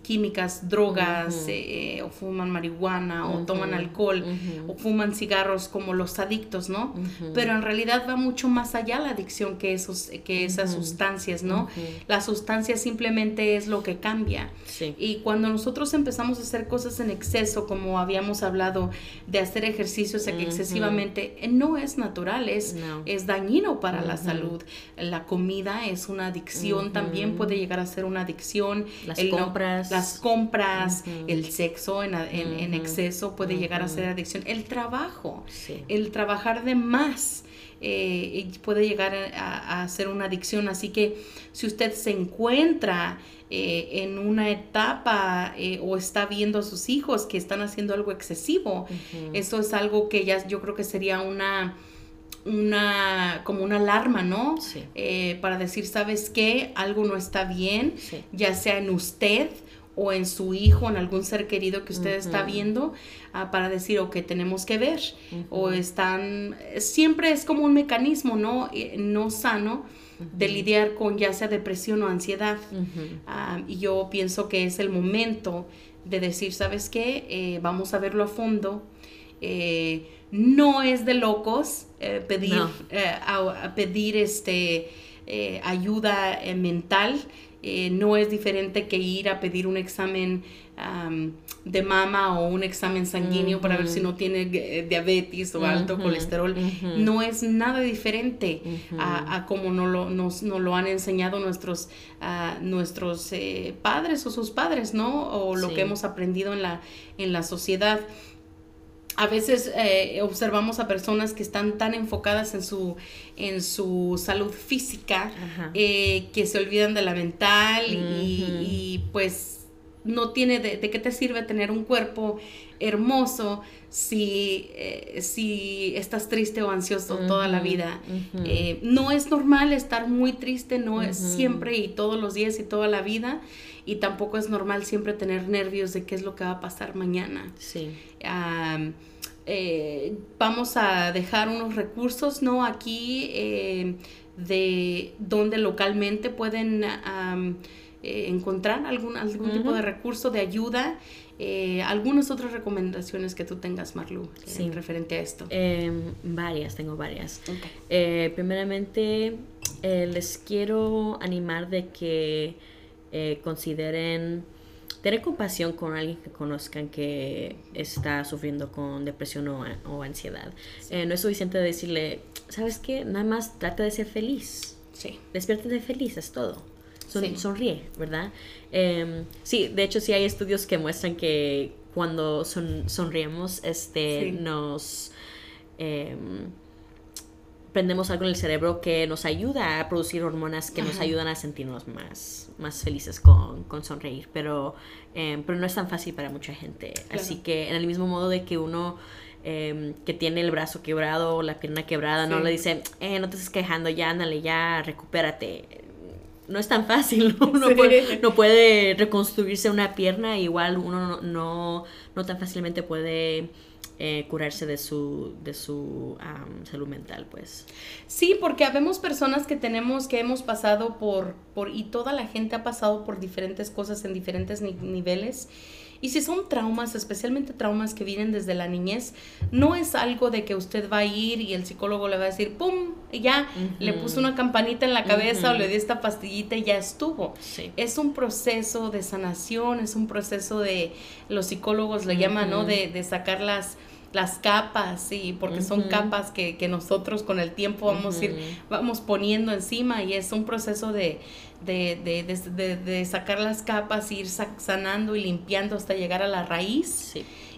químicas, drogas, eh, o fuman marihuana, o toman alcohol, o fuman cigarros como los adictos, ¿no? Pero en realidad va mucho más allá la adicción que, esos, que esas sustancias, ¿no? La sustancia simplemente es lo que cambia. Y cuando nosotros empezamos a hacer cosas en exceso, como habíamos hablado, de hacer ejercicios excesivamente, eh, no es natural, es, es dañino para la salud. La comida es una adicción, también puede llegar a ser una adicción las compras. las compras, el sexo en, en, exceso puede llegar a ser adicción. El trabajo, el trabajar de más. Eh, puede llegar a, ser una adicción. Así que si usted se encuentra eh, en una etapa eh, o está viendo a sus hijos que están haciendo algo excesivo, eso es algo que ya yo creo que sería una una como una alarma, ¿no? Sí. Eh, para decir, ¿sabes qué? Algo no está bien, ya sea en usted o en su hijo, en algún ser querido que usted está viendo, ah, para decir, o que tenemos que ver, o están, siempre es como un mecanismo, ¿no? Eh, no sano de lidiar con ya sea depresión o ansiedad. Ah, y yo pienso que es el momento de decir, ¿sabes qué? Eh, vamos a verlo a fondo. No es de locos, eh, pedir, eh, a, pedir este, eh, ayuda mental. no es diferente que ir a pedir un examen de mama o un examen sanguíneo para ver si no tiene diabetes o alto colesterol. No es nada diferente a, como no lo, nos, lo han enseñado nuestros, nuestros padres o sus padres, ¿no? O lo que hemos aprendido en la, en la sociedad a veces eh, observamos a personas que están tan enfocadas en su, en su salud física eh, que se olvidan de la mental y, pues no tiene de, qué te sirve tener un cuerpo hermoso si, eh, si estás triste o ansioso toda la vida. no es normal estar muy triste, no es siempre y todos los días y toda la vida. Y tampoco es normal siempre tener nervios de qué es lo que va a pasar mañana. Sí. Eh, vamos a dejar unos recursos, ¿no? Aquí eh, de donde localmente pueden eh, encontrar algún, algún tipo de recurso de ayuda. algunas otras recomendaciones que tú tengas, Marlu, sí. referente a esto. Em, varias, tengo varias. primeramente, les quiero animar de que consideren tener compasión con alguien que conozcan que está sufriendo con depresión o, ansiedad. Eh, no es suficiente decirle, ¿sabes qué? Nada más trata de ser feliz. Sí. Despiértate feliz, es todo. Sonríe, ¿verdad? Em, sí, de hecho sí hay estudios que muestran que cuando sonríemos, este, nos... Em, prendemos algo en el cerebro que nos ayuda a producir hormonas que nos ayudan a sentirnos más, más felices con, con sonreír, pero, em, pero no es tan fácil para mucha gente. Así que en el mismo modo de que uno em, que tiene el brazo quebrado o la pierna quebrada, no le dice, eh, no te estés quejando, ya, ándale, ya, recupérate. No es tan fácil, ¿no? Uno puede, no puede reconstruirse una pierna, igual uno no, no tan fácilmente puede eh, curarse de su, de su salud mental, pues. Sí, porque habemos personas que tenemos, que hemos pasado por, por, y toda la gente ha pasado por diferentes cosas en diferentes niveles. Y si son traumas, especialmente traumas que vienen desde la niñez, no es algo de que usted va a ir y el psicólogo le va a decir, ¡pum! Y ya le puso una campanita en la cabeza o le dio esta pastillita y ya estuvo. Es un proceso de sanación, es un proceso de, los psicólogos le llaman, ¿no? De, de sacar las las capas, sí, porque son capas que, nosotros con el tiempo vamos a ir, vamos poniendo encima y es un proceso de, de, sacar las capas, ir sanando y limpiando hasta llegar a la raíz.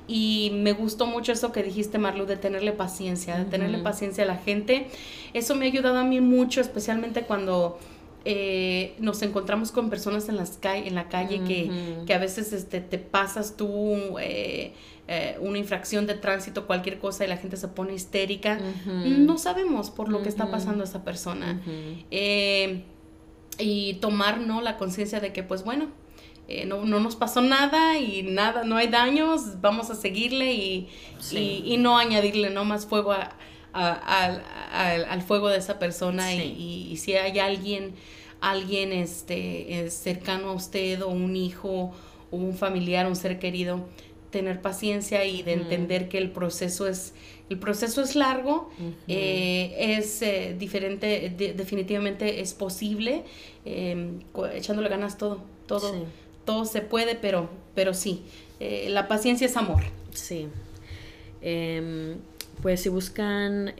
Y me gustó mucho eso que dijiste, Marlu, de tenerle paciencia, de tenerle paciencia a la gente. Eso me ha ayudado a mí mucho, especialmente cuando eh, nos encontramos con personas en, las en la calle que, a veces este, te pasas tú eh, eh, una infracción de tránsito, cualquier cosa, y la gente se pone histérica. No sabemos por lo que está pasando esa persona. y tomar, ¿no? La conciencia de que, pues bueno, eh, no, nos pasó nada y nada, no hay daños, vamos a seguirle y, y, no añadirle, ¿no? Más fuego al fuego de esa persona y, si hay alguien, alguien este, eh, cercano a usted o un hijo o un familiar, un ser querido, tener paciencia y de entender que el proceso es el proceso es largo, eh, es eh, diferente, definitivamente es posible, em, echándole ganas todo, todo, todo se puede, pero, pero sí, eh, la paciencia es amor. Sí. Pues si buscan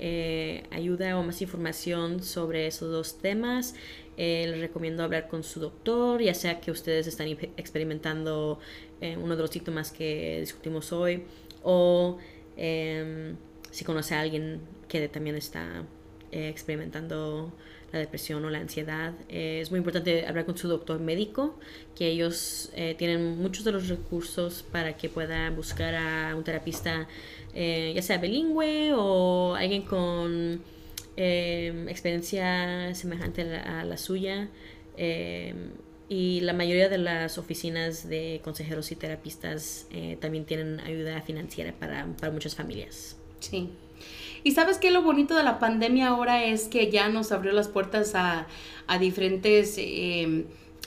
ayuda o más información sobre esos dos temas, les recomiendo hablar con su doctor, ya sea que ustedes están experimentando uno de los síntomas que discutimos hoy o em, si conoce a alguien que también está eh, experimentando la depresión o la ansiedad, eh, es muy importante hablar con su doctor médico, que ellos eh, tienen muchos de los recursos para que pueda buscar a un terapista, ya sea bilingüe o alguien con experiencia semejante a la, suya. y la mayoría de las oficinas de consejeros y terapistas también tienen ayuda financiera para, para muchas familias. Sí. Y sabes que lo bonito de la pandemia ahora es que ya nos abrió las puertas a, a diferentes...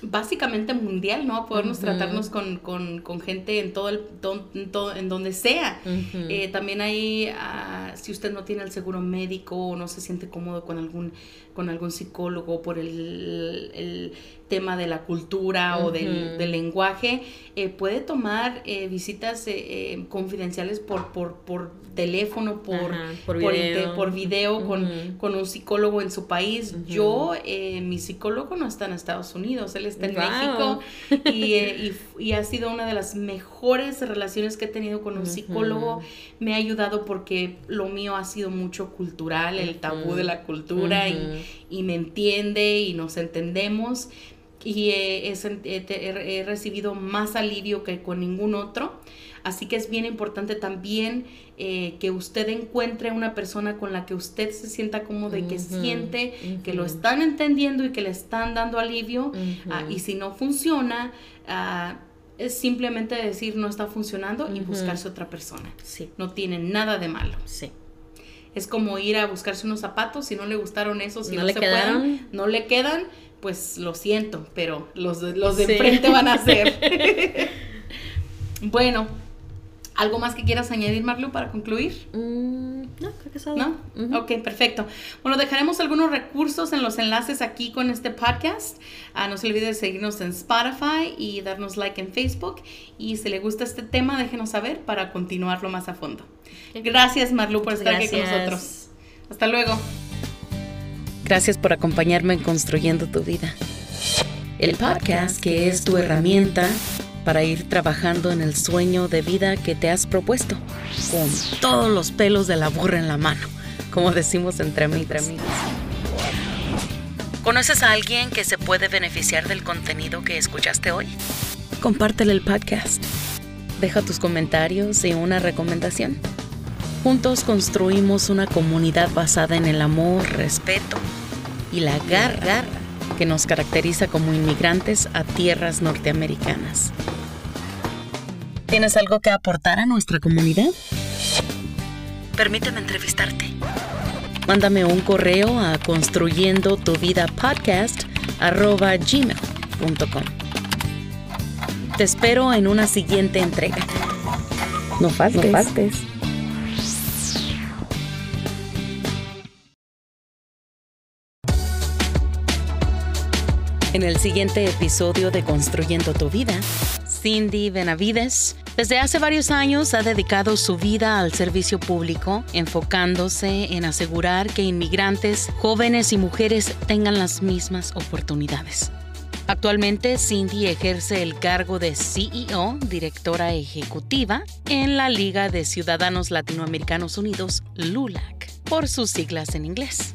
Básicamente mundial, ¿no? Podernos tratarnos con, con, con, gente en todo el todo, en donde sea. Eh, también hay, ah, si usted no tiene el seguro médico o no se siente cómodo con algún, con algún psicólogo por el, el tema de la cultura o del, del lenguaje, eh, puede tomar eh, visitas confidenciales por, por, por teléfono, por, por video, por, video con, con, un psicólogo en su país. Yo, mi psicólogo no está en Estados Unidos, él está en México eh, y, y, ha sido una de las mejores relaciones que he tenido con un psicólogo. Me ha ayudado porque lo mío ha sido mucho cultural, el tabú de la cultura y, y, me entiende y nos entendemos y he, he recibido más alivio que con ningún otro. Así que es bien importante también eh, que usted encuentre una persona con la que usted se sienta cómodo y que siente que lo están entendiendo y que le están dando alivio. Ah, y si no funciona, ah, es simplemente decir no está funcionando y buscarse otra persona. Sí. No tiene nada de malo. Sí. Es como ir a buscarse unos zapatos, si no le gustaron esos, si no, le se quedaron? no le quedan, pues lo siento, pero los, los de enfrente van a ser. bueno, ¿Algo más que quieras añadir, Marlu, para concluir? Mm, no, creo que es ¿No? Ok, perfecto. Bueno, dejaremos algunos recursos en los enlaces aquí con este podcast. Ah, no se olvide de seguirnos en Spotify y darnos like en Facebook. Y si le gusta este tema, déjenos saber para continuarlo más a fondo. Gracias, Marlu, por estar aquí con nosotros. Hasta luego. Gracias por acompañarme en Construyendo tu Vida. El podcast que es tu herramienta para ir trabajando en el sueño de vida que te has propuesto, con todos los pelos de la burra en la mano, como decimos entre amigos. ¿Conoces a alguien que se puede beneficiar del contenido que escuchaste hoy? Compártele el podcast. Deja tus comentarios y una recomendación. Juntos construimos una comunidad basada en el amor, respeto y la garra que nos caracteriza como inmigrantes a tierras norteamericanas. ¿Tienes algo que aportar a nuestra comunidad? Permíteme entrevistarte. Mándame un correo a construyendo tu vida podcast gmail.com. Te espero en una siguiente entrega. No faltes. No faltes. En el siguiente episodio de Construyendo tu vida, Cindy Benavides, desde hace varios años ha dedicado su vida al servicio público, enfocándose en asegurar que inmigrantes, jóvenes y mujeres tengan las mismas oportunidades. Actualmente, Cindy ejerce el cargo de CEO, directora ejecutiva, en la Liga de Ciudadanos Latinoamericanos Unidos, LULAC, por sus siglas en inglés.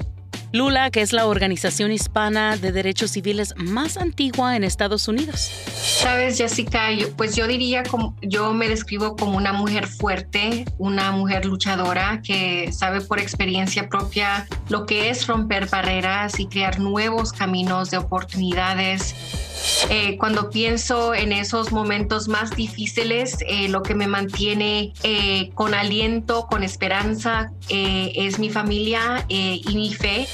LULAC es la organización hispana de derechos civiles más antigua en Estados Unidos. Sabes, Jessica, pues yo diría como yo me describo como una mujer fuerte, una mujer luchadora que sabe por experiencia propia lo que es romper barreras y crear nuevos caminos de oportunidades eh, cuando pienso en esos momentos más difíciles, eh, lo que me mantiene eh, con aliento, con esperanza, es mi familia y mi fe.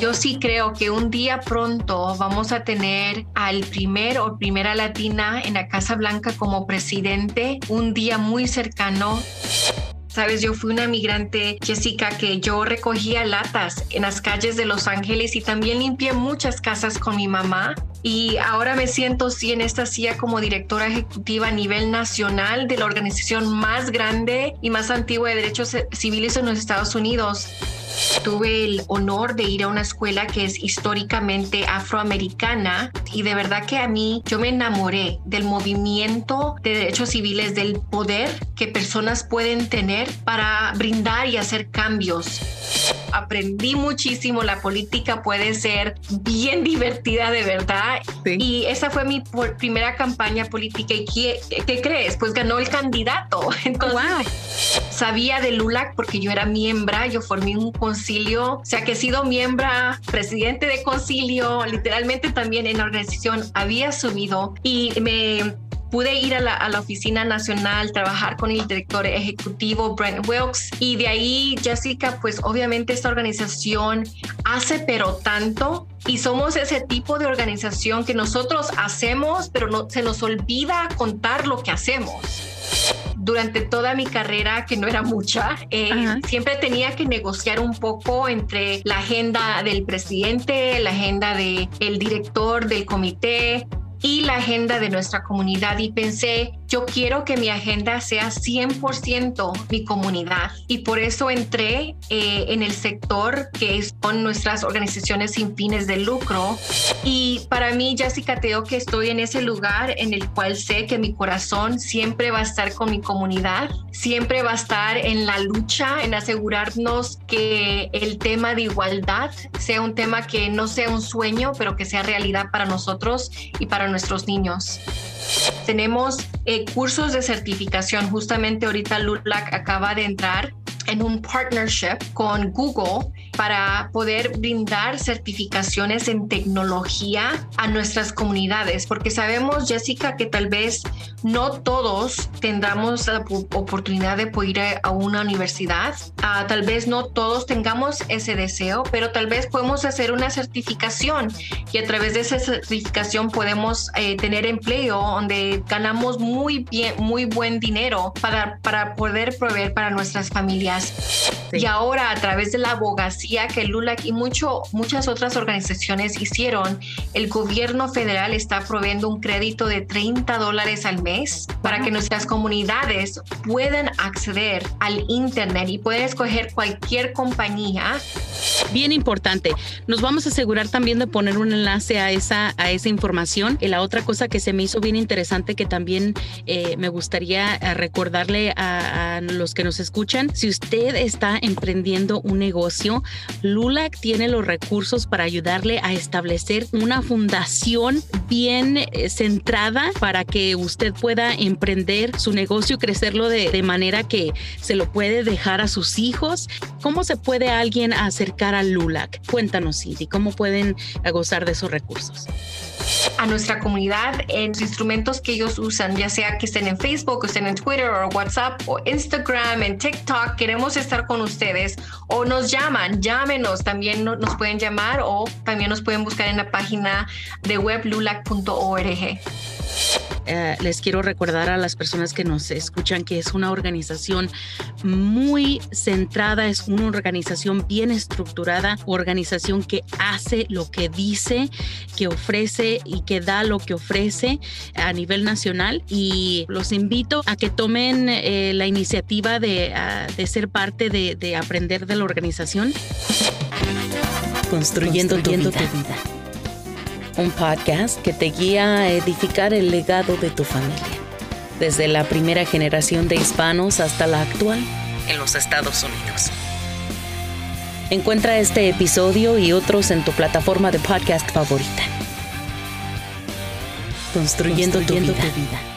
Yo sí creo que un día pronto vamos a tener al primer o primera latina en la Casa Blanca como presidente, un día muy cercano. Sabes, yo fui una migrante, Jessica, que yo recogía latas en las calles de Los Ángeles y también limpié muchas casas con mi mamá y ahora me siento sí en esta silla como directora ejecutiva a nivel nacional de la organización más grande y más antigua de derechos civiles en los Estados Unidos. Tuve el honor de ir a una escuela que es históricamente afroamericana y de verdad que a mí yo me enamoré del movimiento de derechos civiles, del poder que personas pueden tener para brindar y hacer cambios aprendí muchísimo. La política puede ser bien divertida de verdad. Y esa fue mi primera campaña política. ¿Y qué, qué, crees? Pues ganó el candidato. Entonces, sabía de LULAC porque yo era miembro, yo formé un concilio, o sea que he sido miembro, presidente de concilio, literalmente también en la organización había subido y me pude ir a la, oficina nacional, trabajar con el director ejecutivo Brent Wilkes y de ahí Jessica, pues obviamente esta organización hace pero tanto y somos ese tipo de organización que nosotros hacemos pero no se nos olvida contar lo que hacemos durante toda mi carrera, que no era mucha, eh, siempre tenía que negociar un poco entre la agenda del presidente, la agenda del el director del comité, y la agenda de nuestra comunidad. Y pensé, yo quiero que mi agenda sea 100% mi comunidad y por eso entré eh, en el sector que son nuestras organizaciones sin fines de lucro y para mí Jessica tengo que estoy en ese lugar en el cual sé que mi corazón siempre va a estar con mi comunidad, siempre va a estar en la lucha, en asegurarnos que el tema de igualdad sea un tema que no sea un sueño, pero que sea realidad para nosotros y para nuestros niños. Tenemos eh, cursos de certificación. Justamente ahorita LULAC acaba de entrar en un partnership con Google para poder brindar certificaciones en tecnología a nuestras comunidades, porque sabemos, Jessica, que tal vez no todos tendremos la oportunidad de poder ir a una universidad, ah, tal vez no todos tengamos ese deseo, pero tal vez podemos hacer una certificación y a través de esa certificación podemos eh, tener empleo donde ganamos muy bien, muy buen dinero para, para poder proveer para nuestras familias. Y ahora a través de la abogacía, que LULAC y mucho, muchas otras organizaciones hicieron, el gobierno federal está proveyendo un crédito de 30 dólares al mes para que nuestras comunidades puedan acceder al Internet y pueden escoger cualquier compañía. Bien importante. Nos vamos a asegurar también de poner un enlace a esa, a esa información. Y la otra cosa que se me hizo bien interesante que también eh, me gustaría eh, recordarle a, a los que nos escuchan, si usted está emprendiendo un negocio, LULAC tiene los recursos para ayudarle a establecer una fundación bien eh, centrada para que usted pueda emprender su negocio y crecerlo de, manera que se lo puede dejar a sus hijos. ¿Cómo se puede alguien acercar a LULAC? Cuéntanos, Cindy, ¿cómo pueden gozar de esos recursos? A nuestra comunidad en los instrumentos que ellos usan, ya sea que estén en Facebook, o estén en Twitter o WhatsApp o Instagram, en TikTok. Queremos estar con ustedes o nos llaman, llámenos. También nos pueden llamar o también nos pueden buscar en la página de web lulac.org. Eh, les quiero recordar a las personas que nos escuchan que es una organización muy centrada, es una organización bien estructurada, organización que hace lo que dice, que ofrece y que da lo que ofrece a nivel nacional. Y los invito a que tomen eh, la iniciativa de, ah, ser parte de, aprender de la organización. Construyendo, tu vida un podcast que te guía a edificar el legado de tu familia, desde la primera generación de hispanos hasta la actual en los Estados Unidos. Encuentra este episodio y otros en tu plataforma de podcast favorita. Construyendo, tu vida.